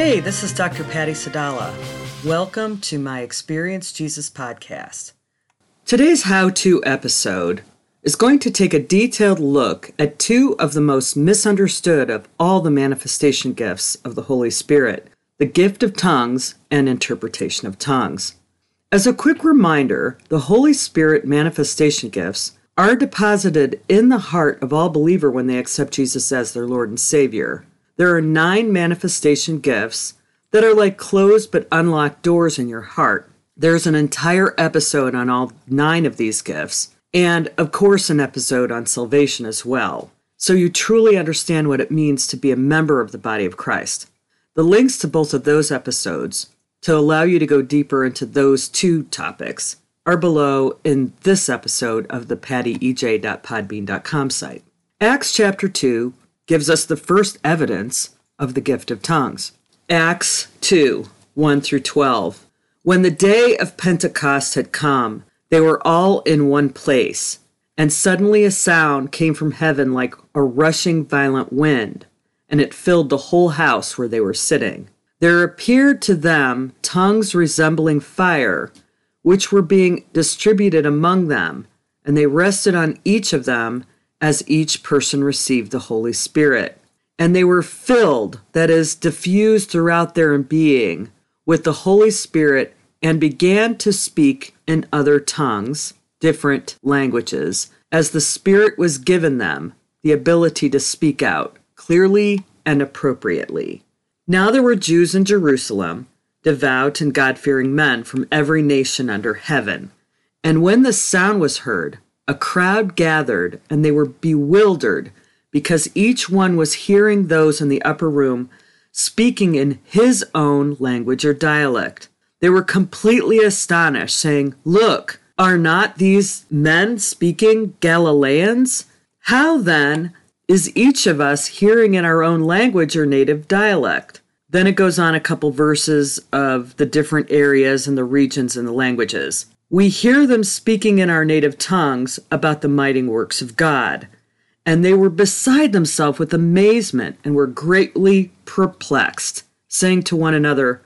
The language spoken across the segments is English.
Hey, this is Dr. Patty Sadala. Welcome to my Experience Jesus podcast. Today's how to episode is going to take a detailed look at two of the most misunderstood of all the manifestation gifts of the Holy Spirit the gift of tongues and interpretation of tongues. As a quick reminder, the Holy Spirit manifestation gifts are deposited in the heart of all believer when they accept Jesus as their Lord and Savior. There are nine manifestation gifts that are like closed but unlocked doors in your heart. There's an entire episode on all nine of these gifts, and of course, an episode on salvation as well. So you truly understand what it means to be a member of the body of Christ. The links to both of those episodes to allow you to go deeper into those two topics are below in this episode of the pattyej.podbean.com site. Acts chapter 2 gives us the first evidence of the gift of tongues. Acts 2 1 through 12. When the day of Pentecost had come, they were all in one place, and suddenly a sound came from heaven like a rushing violent wind and it filled the whole house where they were sitting. There appeared to them tongues resembling fire, which were being distributed among them, and they rested on each of them as each person received the Holy Spirit. And they were filled, that is, diffused throughout their being, with the Holy Spirit and began to speak in other tongues, different languages, as the Spirit was given them the ability to speak out clearly and appropriately. Now there were Jews in Jerusalem, devout and God fearing men from every nation under heaven. And when the sound was heard, a crowd gathered, and they were bewildered because each one was hearing those in the upper room speaking in his own language or dialect. They were completely astonished, saying, Look, are not these men speaking Galileans? How then is each of us hearing in our own language or native dialect. Then it goes on a couple verses of the different areas and the regions and the languages. We hear them speaking in our native tongues about the mighty works of God. And they were beside themselves with amazement and were greatly perplexed, saying to one another,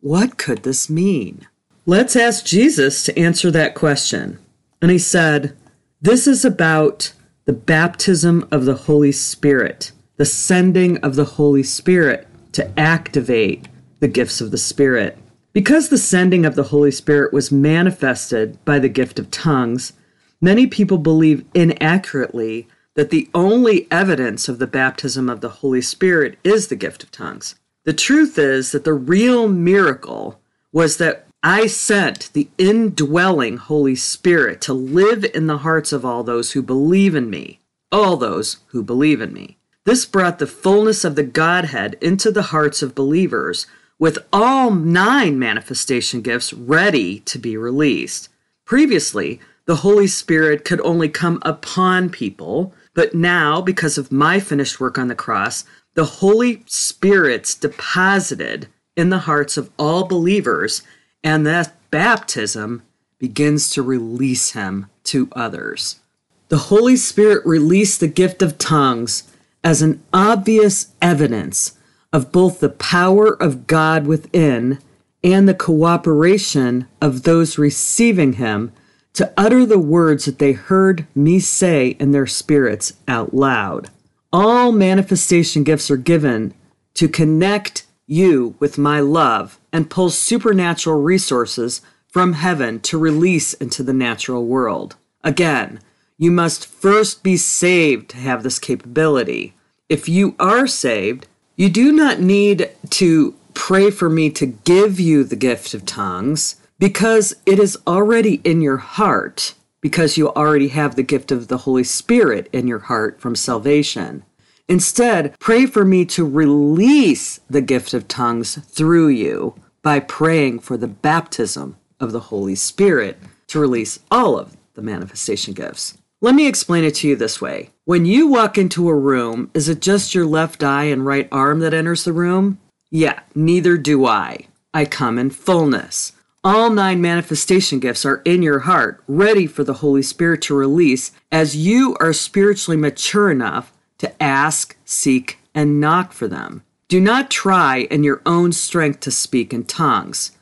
What could this mean? Let's ask Jesus to answer that question. And he said, This is about the baptism of the Holy Spirit, the sending of the Holy Spirit to activate the gifts of the Spirit. Because the sending of the Holy Spirit was manifested by the gift of tongues, many people believe inaccurately that the only evidence of the baptism of the Holy Spirit is the gift of tongues. The truth is that the real miracle was that I sent the indwelling Holy Spirit to live in the hearts of all those who believe in me, all those who believe in me. This brought the fullness of the Godhead into the hearts of believers, with all nine manifestation gifts ready to be released. Previously, the Holy Spirit could only come upon people, but now, because of my finished work on the cross, the Holy Spirit's deposited in the hearts of all believers and that baptism begins to release him to others. The Holy Spirit released the gift of tongues as an obvious evidence of both the power of God within and the cooperation of those receiving him to utter the words that they heard me say in their spirits out loud. All manifestation gifts are given to connect you with my love and pull supernatural resources from heaven to release into the natural world. Again, you must first be saved to have this capability. If you are saved, you do not need to pray for me to give you the gift of tongues because it is already in your heart, because you already have the gift of the Holy Spirit in your heart from salvation. Instead, pray for me to release the gift of tongues through you by praying for the baptism of the Holy Spirit to release all of the manifestation gifts. Let me explain it to you this way. When you walk into a room, is it just your left eye and right arm that enters the room? Yeah, neither do I. I come in fullness. All nine manifestation gifts are in your heart, ready for the Holy Spirit to release as you are spiritually mature enough to ask, seek, and knock for them. Do not try in your own strength to speak in tongues.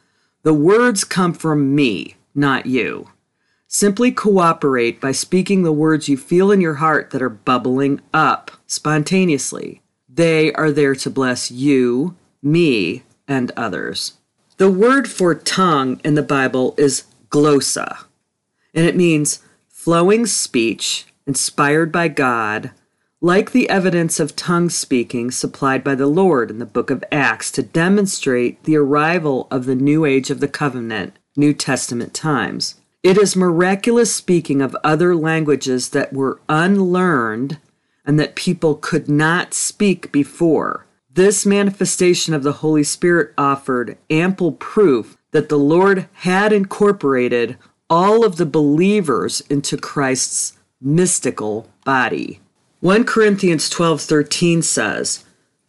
The words come from me, not you. Simply cooperate by speaking the words you feel in your heart that are bubbling up spontaneously. They are there to bless you, me, and others. The word for tongue in the Bible is glossa, and it means flowing speech inspired by God, like the evidence of tongue speaking supplied by the Lord in the book of Acts to demonstrate the arrival of the new age of the covenant, New Testament times. It is miraculous speaking of other languages that were unlearned and that people could not speak before. This manifestation of the Holy Spirit offered ample proof that the Lord had incorporated all of the believers into Christ's mystical body. 1 Corinthians 12:13 says,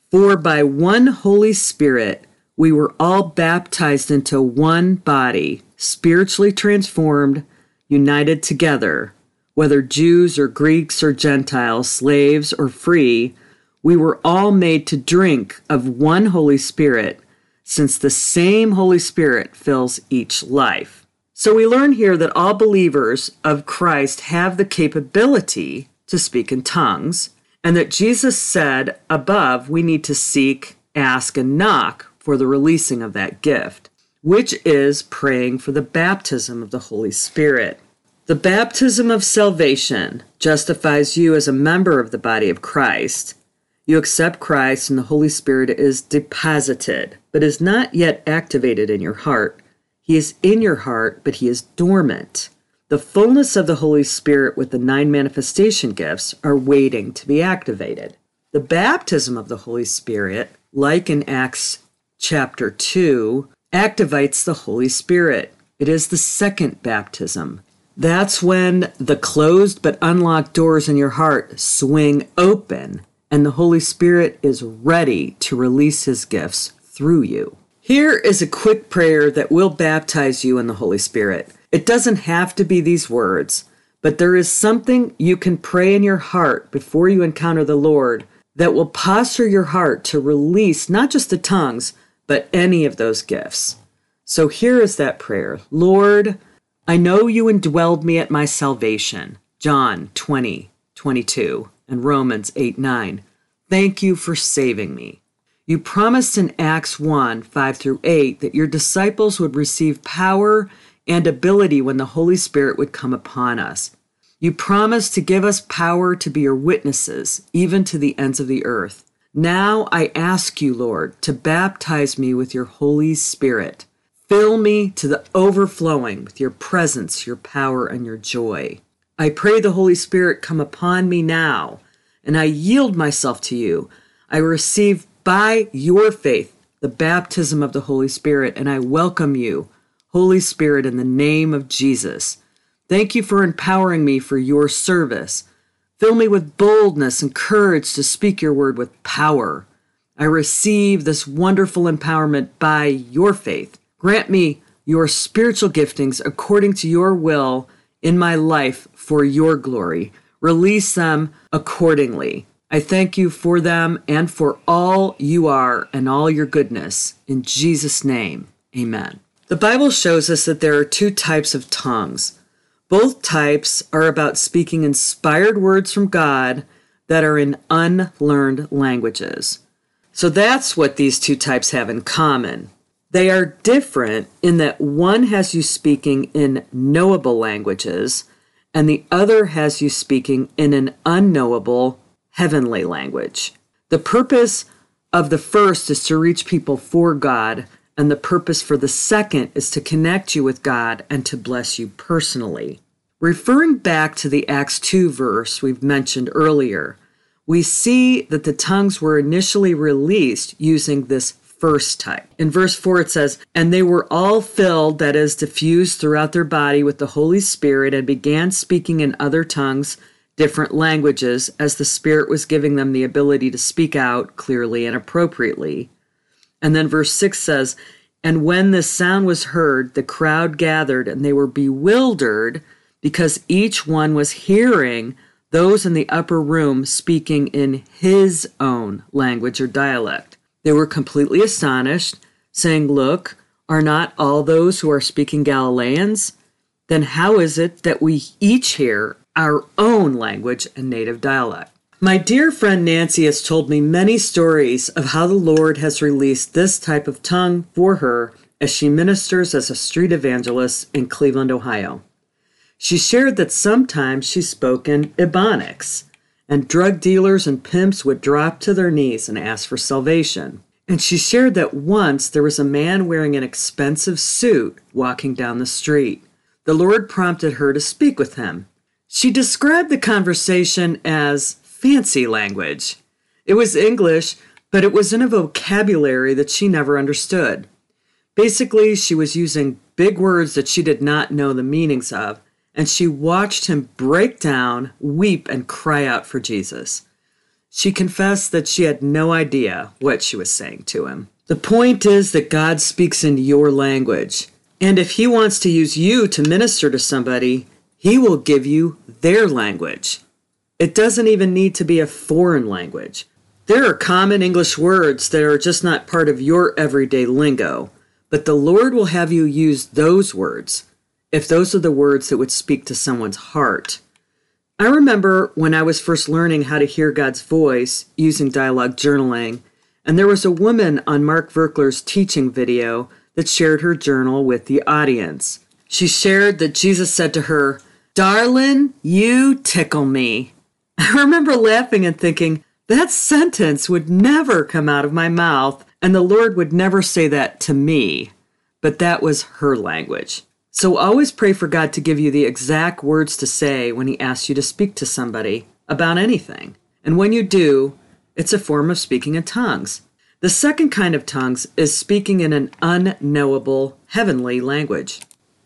"For by one Holy Spirit we were all baptized into one body, spiritually transformed, united together." whether Jews or Greeks or Gentiles, slaves or free, we were all made to drink of one Holy Spirit, since the same Holy Spirit fills each life. So we learn here that all believers of Christ have the capability to speak in tongues, and that Jesus said above we need to seek, ask, and knock for the releasing of that gift, which is praying for the baptism of the Holy Spirit. The baptism of salvation justifies you as a member of the body of Christ. You accept Christ, and the Holy Spirit is deposited, but is not yet activated in your heart. He is in your heart, but he is dormant. The fullness of the Holy Spirit with the nine manifestation gifts are waiting to be activated. The baptism of the Holy Spirit, like in Acts chapter 2, activates the Holy Spirit. It is the second baptism. That's when the closed but unlocked doors in your heart swing open and the Holy Spirit is ready to release his gifts through you. Here is a quick prayer that will baptize you in the Holy Spirit. It doesn't have to be these words, but there is something you can pray in your heart before you encounter the Lord that will posture your heart to release not just the tongues, but any of those gifts. So here is that prayer Lord, I know you indwelled me at my salvation. John 20, 22, and Romans 8, 9. Thank you for saving me. You promised in Acts 1, 5 through 8 that your disciples would receive power and ability when the Holy Spirit would come upon us. You promised to give us power to be your witnesses, even to the ends of the earth. Now I ask you, Lord, to baptize me with your Holy Spirit. Fill me to the overflowing with your presence, your power, and your joy. I pray the Holy Spirit come upon me now, and I yield myself to you. I receive by your faith the baptism of the Holy Spirit, and I welcome you, Holy Spirit, in the name of Jesus. Thank you for empowering me for your service. Fill me with boldness and courage to speak your word with power. I receive this wonderful empowerment by your faith. Grant me your spiritual giftings according to your will in my life for your glory. Release them accordingly. I thank you for them and for all you are and all your goodness. In Jesus' name, amen. The Bible shows us that there are two types of tongues. Both types are about speaking inspired words from God that are in unlearned languages. So that's what these two types have in common. They are different in that one has you speaking in knowable languages and the other has you speaking in an unknowable heavenly language. The purpose of the first is to reach people for God, and the purpose for the second is to connect you with God and to bless you personally. Referring back to the Acts 2 verse we've mentioned earlier, we see that the tongues were initially released using this first type. In verse 4, it says, And they were all filled, that is, diffused throughout their body with the Holy Spirit, and began speaking in other tongues, different languages, as the Spirit was giving them the ability to speak out clearly and appropriately. And then verse 6 says, And when this sound was heard, the crowd gathered, and they were bewildered because each one was hearing those in the upper room speaking in his own language or dialect. They were completely astonished, saying, Look, are not all those who are speaking Galileans? Then how is it that we each hear our own language and native dialect? My dear friend Nancy has told me many stories of how the Lord has released this type of tongue for her as she ministers as a street evangelist in Cleveland, Ohio. She shared that sometimes she spoke in Ebonics, and drug dealers and pimps would drop to their knees and ask for salvation. And she shared that once there was a man wearing an expensive suit walking down the street. The Lord prompted her to speak with him. She described the conversation as fancy language. It was English, but it was in a vocabulary that she never understood. Basically, she was using big words that she did not know the meanings of, and she watched him break down, weep, and cry out for Jesus. She confessed that she had no idea what she was saying to him. The point is that God speaks in your language, and if He wants to use you to minister to somebody, He will give you their language. It doesn't even need to be a foreign language. There are common English words that are just not part of your everyday lingo, but the Lord will have you use those words if those are the words that would speak to someone's heart. I remember when I was first learning how to hear God's voice using dialogue journaling, and there was a woman on Mark Virkler's teaching video that shared her journal with the audience. She shared that Jesus said to her, Darlin', you tickle me. I remember laughing and thinking, that sentence would never come out of my mouth, and the Lord would never say that to me. But that was her language. So always pray for God to give you the exact words to say when He asks you to speak to somebody about anything. And when you do, it's a form of speaking in tongues. The second kind of tongues is speaking in an unknowable heavenly language.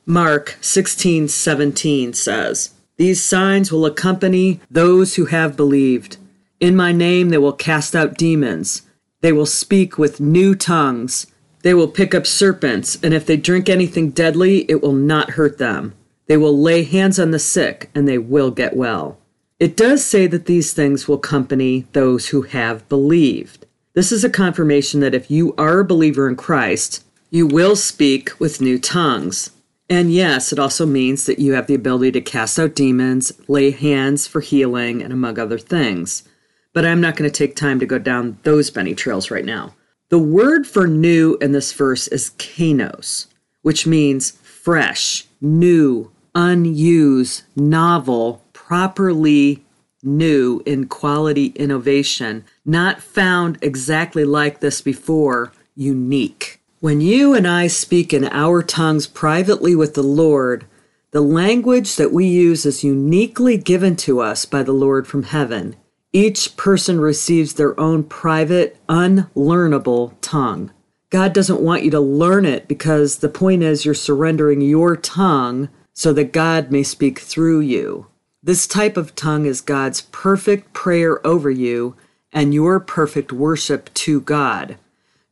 Mark 16:17 says, these signs will accompany those who have believed. In my name they will cast out demons. They will speak with new tongues. They will pick up serpents, and if they drink anything deadly, it will not hurt them. They will lay hands on the sick, and they will get well. It does say that these things will accompany those who have believed. This is a confirmation that if you are a believer in Christ, you will speak with new tongues. And yes, it also means that you have the ability to cast out demons, lay hands for healing, and among other things. But I'm not going to take time to go down those many trails right now. The word for new in this verse is kainos, which means fresh, new, unused, novel, properly new in quality innovation, not found exactly like this before, unique. When you and I speak in our tongues privately with the Lord, the language that we use is uniquely given to us by the Lord from heaven. Each person receives their own private, unlearnable tongue. God doesn't want you to learn it because the point is you're surrendering your tongue so that God may speak through you. This type of tongue is God's perfect prayer over you and your perfect worship to God.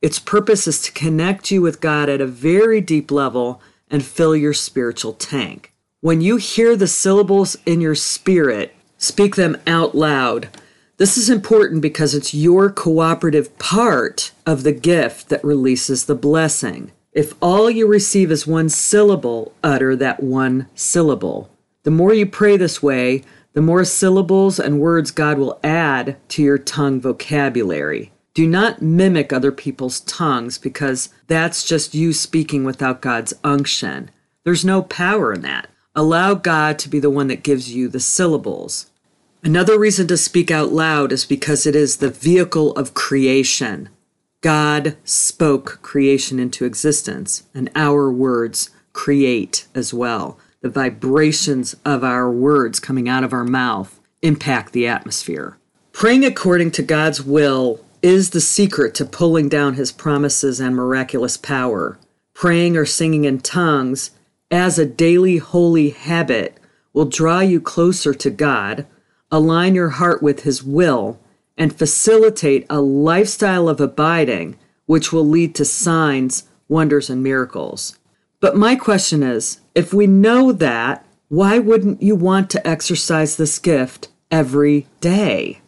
Its purpose is to connect you with God at a very deep level and fill your spiritual tank. When you hear the syllables in your spirit, speak them out loud. This is important because it's your cooperative part of the gift that releases the blessing. If all you receive is one syllable, utter that one syllable. The more you pray this way, the more syllables and words God will add to your tongue vocabulary. Do not mimic other people's tongues because that's just you speaking without God's unction. There's no power in that. Allow God to be the one that gives you the syllables. Another reason to speak out loud is because it is the vehicle of creation. God spoke creation into existence, and our words create as well. The vibrations of our words coming out of our mouth impact the atmosphere. Praying according to God's will is the secret to pulling down his promises and miraculous power. Praying or singing in tongues as a daily holy habit will draw you closer to God, align your heart with his will, and facilitate a lifestyle of abiding which will lead to signs, wonders, and miracles. But my question is if we know that, why wouldn't you want to exercise this gift every day?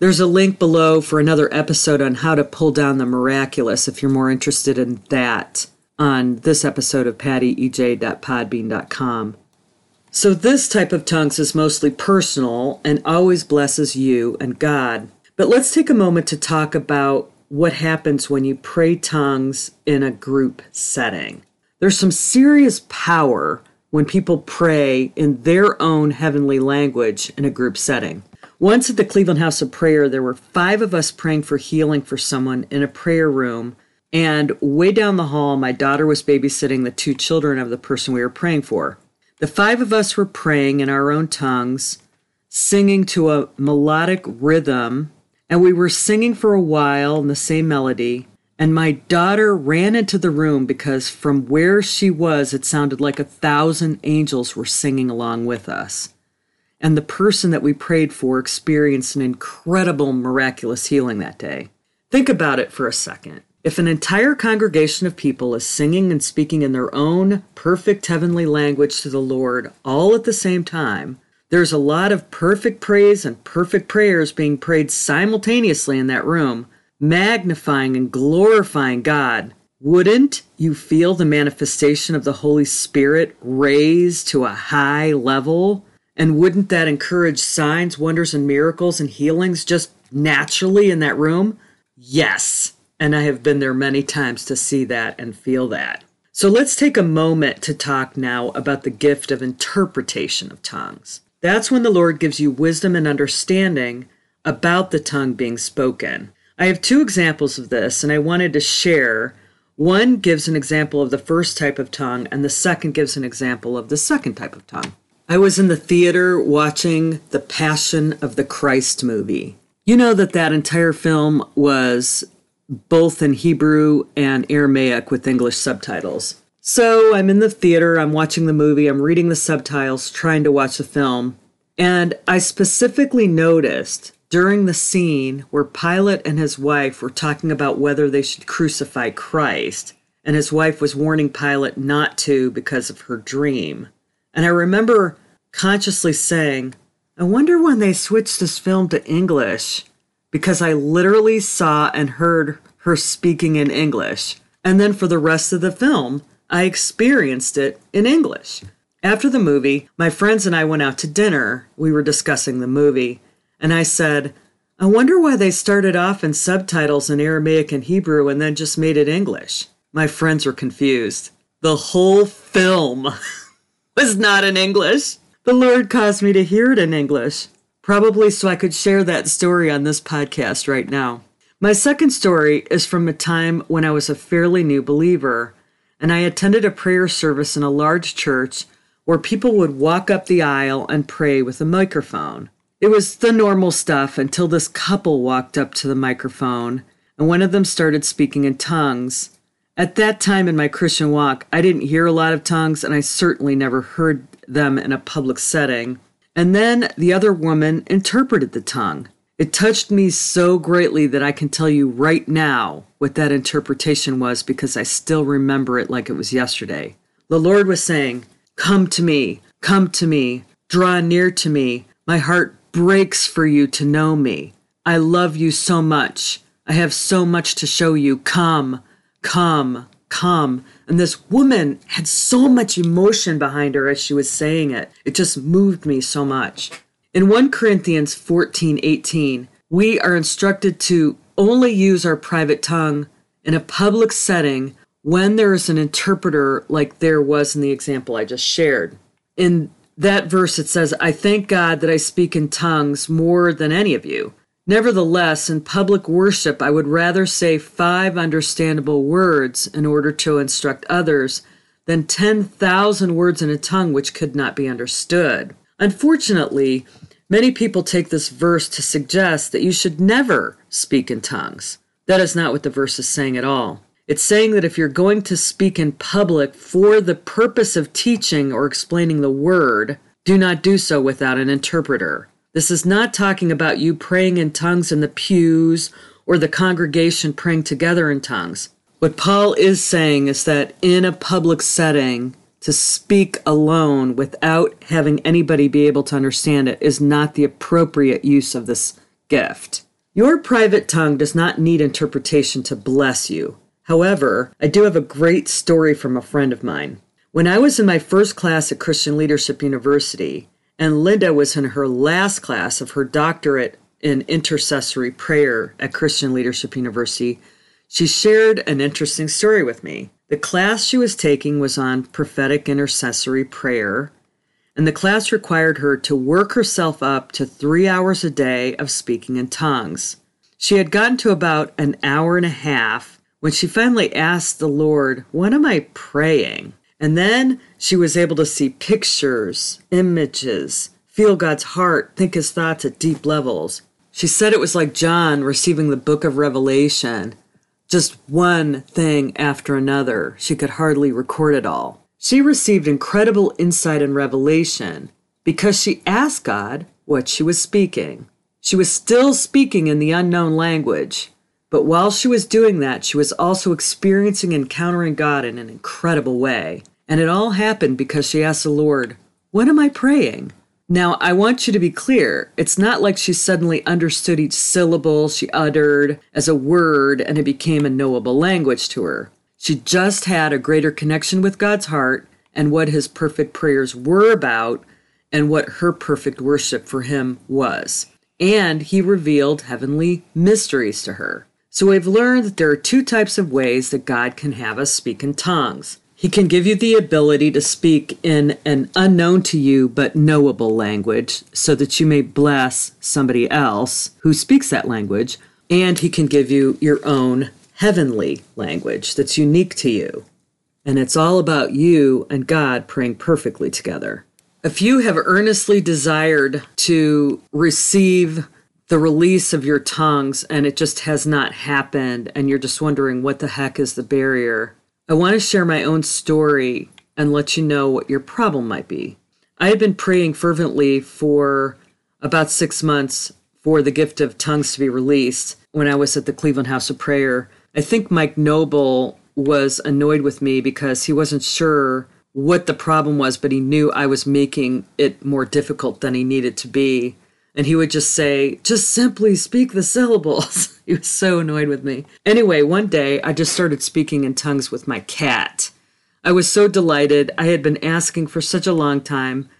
There's a link below for another episode on how to pull down the miraculous if you're more interested in that on this episode of pattyej.podbean.com. So, this type of tongues is mostly personal and always blesses you and God. But let's take a moment to talk about what happens when you pray tongues in a group setting. There's some serious power when people pray in their own heavenly language in a group setting. Once at the Cleveland House of Prayer, there were five of us praying for healing for someone in a prayer room. And way down the hall, my daughter was babysitting the two children of the person we were praying for. The five of us were praying in our own tongues, singing to a melodic rhythm, and we were singing for a while in the same melody. And my daughter ran into the room because from where she was, it sounded like a thousand angels were singing along with us. And the person that we prayed for experienced an incredible miraculous healing that day. Think about it for a second. If an entire congregation of people is singing and speaking in their own perfect heavenly language to the Lord all at the same time, there's a lot of perfect praise and perfect prayers being prayed simultaneously in that room, magnifying and glorifying God. Wouldn't you feel the manifestation of the Holy Spirit raised to a high level? And wouldn't that encourage signs, wonders, and miracles and healings just naturally in that room? Yes. And I have been there many times to see that and feel that. So let's take a moment to talk now about the gift of interpretation of tongues. That's when the Lord gives you wisdom and understanding about the tongue being spoken. I have two examples of this, and I wanted to share. One gives an example of the first type of tongue, and the second gives an example of the second type of tongue. I was in the theater watching the Passion of the Christ movie. You know that that entire film was both in Hebrew and Aramaic with English subtitles. So I'm in the theater, I'm watching the movie, I'm reading the subtitles, trying to watch the film, and I specifically noticed during the scene where Pilate and his wife were talking about whether they should crucify Christ, and his wife was warning Pilate not to because of her dream. And I remember consciously saying, I wonder when they switched this film to English because I literally saw and heard her speaking in English. And then for the rest of the film, I experienced it in English. After the movie, my friends and I went out to dinner. We were discussing the movie, and I said, I wonder why they started off in subtitles in Aramaic and Hebrew and then just made it English. My friends were confused. The whole film was not in English. The Lord caused me to hear it in English. Probably so I could share that story on this podcast right now. My second story is from a time when I was a fairly new believer, and I attended a prayer service in a large church where people would walk up the aisle and pray with a microphone. It was the normal stuff until this couple walked up to the microphone and one of them started speaking in tongues. At that time in my Christian walk, I didn't hear a lot of tongues and I certainly never heard them in a public setting. And then the other woman interpreted the tongue. It touched me so greatly that I can tell you right now what that interpretation was because I still remember it like it was yesterday. The Lord was saying, Come to me, come to me, draw near to me. My heart breaks for you to know me. I love you so much. I have so much to show you. Come, come, come. And this woman had so much emotion behind her as she was saying it. It just moved me so much. In 1 Corinthians 14 18, we are instructed to only use our private tongue in a public setting when there is an interpreter, like there was in the example I just shared. In that verse, it says, I thank God that I speak in tongues more than any of you Nevertheless, in public worship, I would rather say five understandable words in order to instruct others than 10,000 words in a tongue which could not be understood. Unfortunately, many people take this verse to suggest that you should never speak in tongues. That is not what the verse is saying at all. It's saying that if you're going to speak in public for the purpose of teaching or explaining the word, do not do so without an interpreter. This is not talking about you praying in tongues in the pews or the congregation praying together in tongues. What Paul is saying is that in a public setting, to speak alone without having anybody be able to understand it is not the appropriate use of this gift. Your private tongue does not need interpretation to bless you. However, I do have a great story from a friend of mine. When I was in my first class at Christian Leadership University, and Linda was in her last class of her doctorate in intercessory prayer at Christian Leadership University, she shared an interesting story with me. The class she was taking was on prophetic intercessory prayer, and the class required her to work herself up to three hours a day of speaking in tongues. She had gotten to about an hour and a half when she finally asked the Lord, What am I praying? And then she was able to see pictures, images, feel God's heart, think his thoughts at deep levels. She said it was like John receiving the book of Revelation just one thing after another. She could hardly record it all. She received incredible insight and revelation because she asked God what she was speaking. She was still speaking in the unknown language, but while she was doing that, she was also experiencing encountering God in an incredible way. And it all happened because she asked the Lord, What am I praying? Now, I want you to be clear. It's not like she suddenly understood each syllable she uttered as a word and it became a knowable language to her. She just had a greater connection with God's heart and what his perfect prayers were about and what her perfect worship for him was. And he revealed heavenly mysteries to her. So we've learned that there are two types of ways that God can have us speak in tongues. He can give you the ability to speak in an unknown to you but knowable language so that you may bless somebody else who speaks that language. And he can give you your own heavenly language that's unique to you. And it's all about you and God praying perfectly together. If you have earnestly desired to receive the release of your tongues and it just has not happened, and you're just wondering what the heck is the barrier, I want to share my own story and let you know what your problem might be. I had been praying fervently for about six months for the gift of tongues to be released when I was at the Cleveland House of Prayer. I think Mike Noble was annoyed with me because he wasn't sure what the problem was, but he knew I was making it more difficult than he needed to be. And he would just say, just simply speak the syllables. he was so annoyed with me. Anyway, one day I just started speaking in tongues with my cat. I was so delighted. I had been asking for such a long time.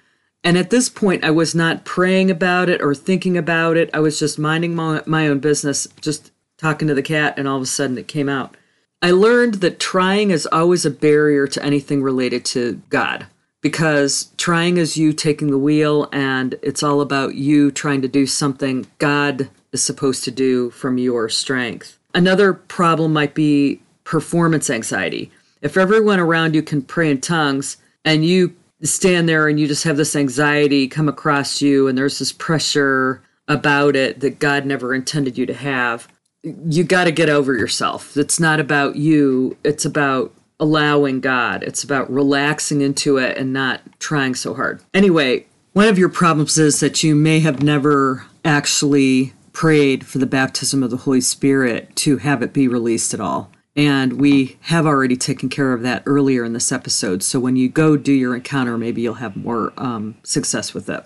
And at this point, I was not praying about it or thinking about it. I was just minding my, my own business, just talking to the cat, and all of a sudden it came out. I learned that trying is always a barrier to anything related to God because trying is you taking the wheel and it's all about you trying to do something God is supposed to do from your strength. Another problem might be performance anxiety. If everyone around you can pray in tongues and you stand there and you just have this anxiety come across you and there's this pressure about it that God never intended you to have, you got to get over yourself. It's not about you, it's about allowing God. It's about relaxing into it and not trying so hard. Anyway, one of your problems is that you may have never actually prayed for the baptism of the Holy Spirit to have it be released at all. And we have already taken care of that earlier in this episode. So when you go do your encounter, maybe you'll have more um, success with it.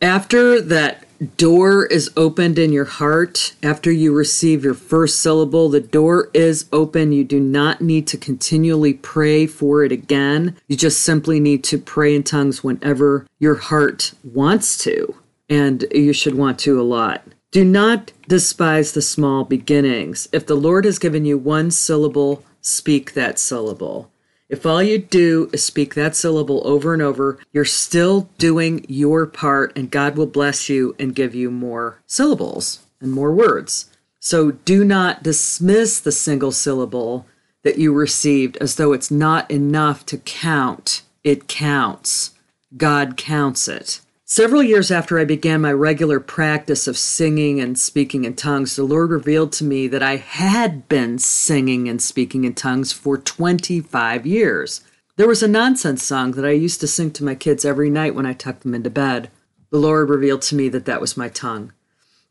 After that door is opened in your heart after you receive your first syllable. The door is open. You do not need to continually pray for it again. You just simply need to pray in tongues whenever your heart wants to. And you should want to a lot. Do not despise the small beginnings. If the Lord has given you one syllable, speak that syllable. If all you do is speak that syllable over and over, you're still doing your part, and God will bless you and give you more syllables and more words. So do not dismiss the single syllable that you received as though it's not enough to count. It counts. God counts it. Several years after I began my regular practice of singing and speaking in tongues, the Lord revealed to me that I had been singing and speaking in tongues for 25 years. There was a nonsense song that I used to sing to my kids every night when I tucked them into bed. The Lord revealed to me that that was my tongue.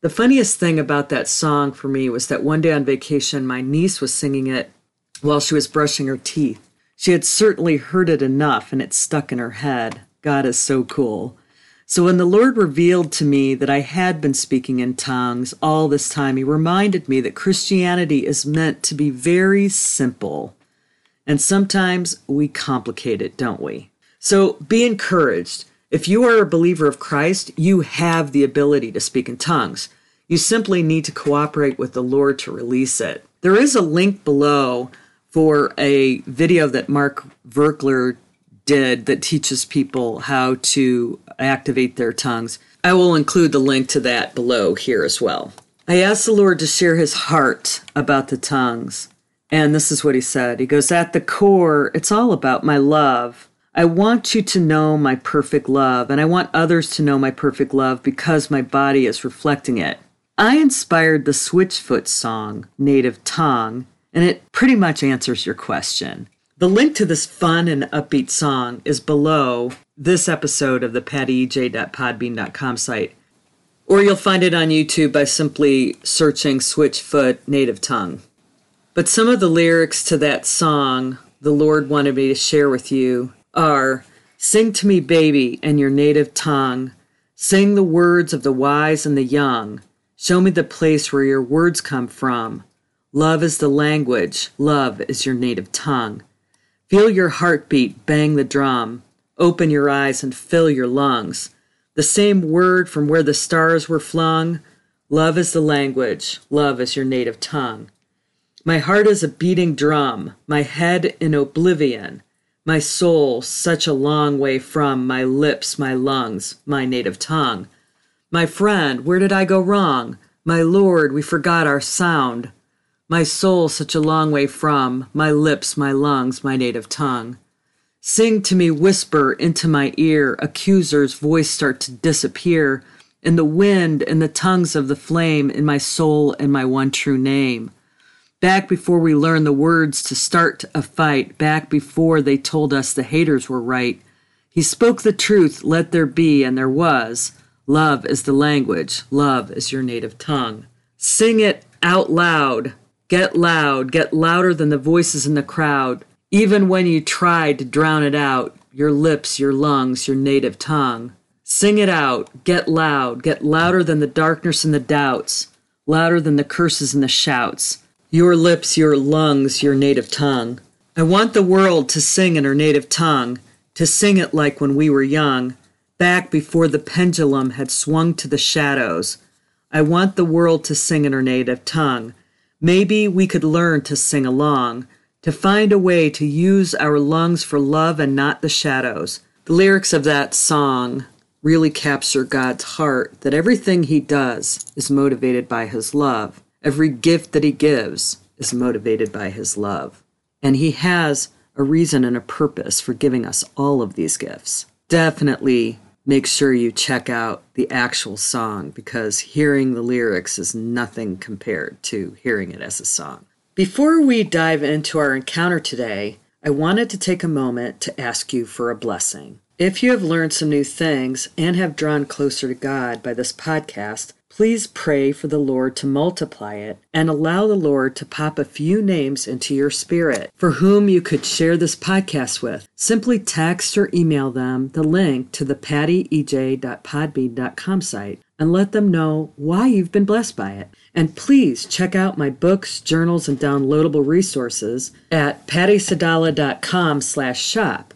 The funniest thing about that song for me was that one day on vacation, my niece was singing it while she was brushing her teeth. She had certainly heard it enough and it stuck in her head. God is so cool. So when the Lord revealed to me that I had been speaking in tongues all this time, He reminded me that Christianity is meant to be very simple. And sometimes we complicate it, don't we? So be encouraged. If you are a believer of Christ, you have the ability to speak in tongues. You simply need to cooperate with the Lord to release it. There is a link below for a video that Mark Virkler did that teaches people how to activate their tongues. I will include the link to that below here as well. I asked the Lord to share his heart about the tongues. And this is what he said. He goes, At the core, it's all about my love. I want you to know my perfect love, and I want others to know my perfect love because my body is reflecting it. I inspired the Switchfoot song, Native Tongue, and it pretty much answers your question. The link to this fun and upbeat song is below this episode of the pattyej.podbean.com site, or you'll find it on YouTube by simply searching Switchfoot Native Tongue. But some of the lyrics to that song the Lord wanted me to share with you are Sing to me, baby, in your native tongue. Sing the words of the wise and the young. Show me the place where your words come from. Love is the language, love is your native tongue. Feel your heartbeat bang the drum. Open your eyes and fill your lungs. The same word from where the stars were flung. Love is the language, love is your native tongue. My heart is a beating drum, my head in oblivion, my soul such a long way from my lips, my lungs, my native tongue. My friend, where did I go wrong? My Lord, we forgot our sound. My soul such a long way from my lips, my lungs, my native tongue. Sing to me, whisper into my ear, accuser's voice start to disappear, in the wind and the tongues of the flame, in my soul and my one true name. Back before we learned the words to start a fight, back before they told us the haters were right, he spoke the truth, let there be, and there was. Love is the language, love is your native tongue. Sing it out loud, get loud, get louder than the voices in the crowd. Even when you tried to drown it out, your lips, your lungs, your native tongue. Sing it out, get loud, get louder than the darkness and the doubts, louder than the curses and the shouts. Your lips, your lungs, your native tongue. I want the world to sing in her native tongue, to sing it like when we were young, back before the pendulum had swung to the shadows. I want the world to sing in her native tongue. Maybe we could learn to sing along, to find a way to use our lungs for love and not the shadows. The lyrics of that song really capture God's heart that everything he does is motivated by his love. Every gift that he gives is motivated by his love. And he has a reason and a purpose for giving us all of these gifts. Definitely make sure you check out the actual song because hearing the lyrics is nothing compared to hearing it as a song. Before we dive into our encounter today, I wanted to take a moment to ask you for a blessing. If you have learned some new things and have drawn closer to God by this podcast, Please pray for the Lord to multiply it and allow the Lord to pop a few names into your spirit for whom you could share this podcast with. Simply text or email them the link to the pattyej.podbean.com site and let them know why you've been blessed by it. And please check out my books, journals, and downloadable resources at pattysadala.com slash shop.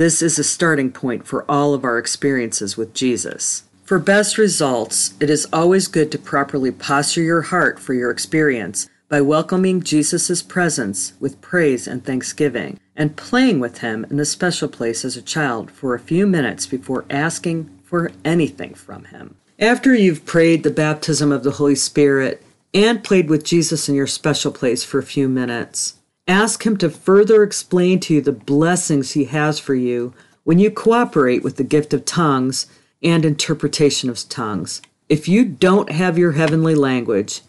This is a starting point for all of our experiences with Jesus. For best results, it is always good to properly posture your heart for your experience by welcoming Jesus' presence with praise and thanksgiving, and playing with him in the special place as a child for a few minutes before asking for anything from him. After you've prayed the baptism of the Holy Spirit and played with Jesus in your special place for a few minutes, Ask Him to further explain to you the blessings He has for you when you cooperate with the gift of tongues and interpretation of tongues. If you don't have your heavenly language,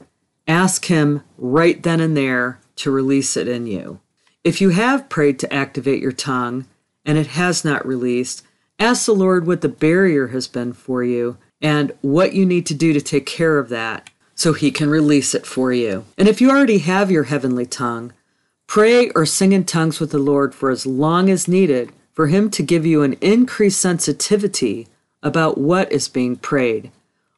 ask Him right then and there to release it in you. If you have prayed to activate your tongue and it has not released, ask the Lord what the barrier has been for you and what you need to do to take care of that so He can release it for you. And if you already have your heavenly tongue, pray or sing in tongues with the Lord for as long as needed for Him to give you an increased sensitivity about what is being prayed.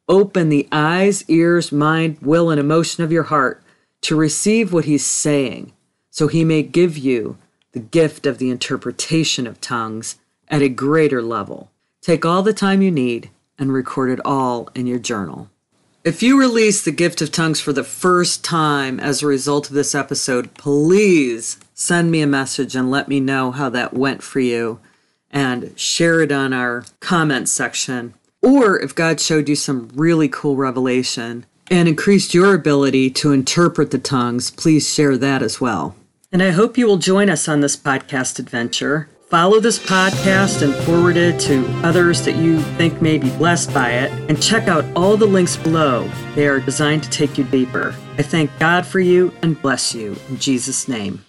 Open the eyes, ears, mind, will, and emotion of your heart to receive what He's saying, so He may give you the gift of the interpretation of tongues at a greater level. Take all the time you need and record it all in your journal. If you release the gift of tongues for the first time as a result of this episode, please send me a message and let me know how that went for you and share it on our comment section. Or if God showed you some really cool revelation and increased your ability to interpret the tongues, please share that as well. And I hope you will join us on this podcast adventure. Follow this podcast and forward it to others that you think may be blessed by it. And check out all the links below. They are designed to take you deeper. I thank God for you and bless you in Jesus' name.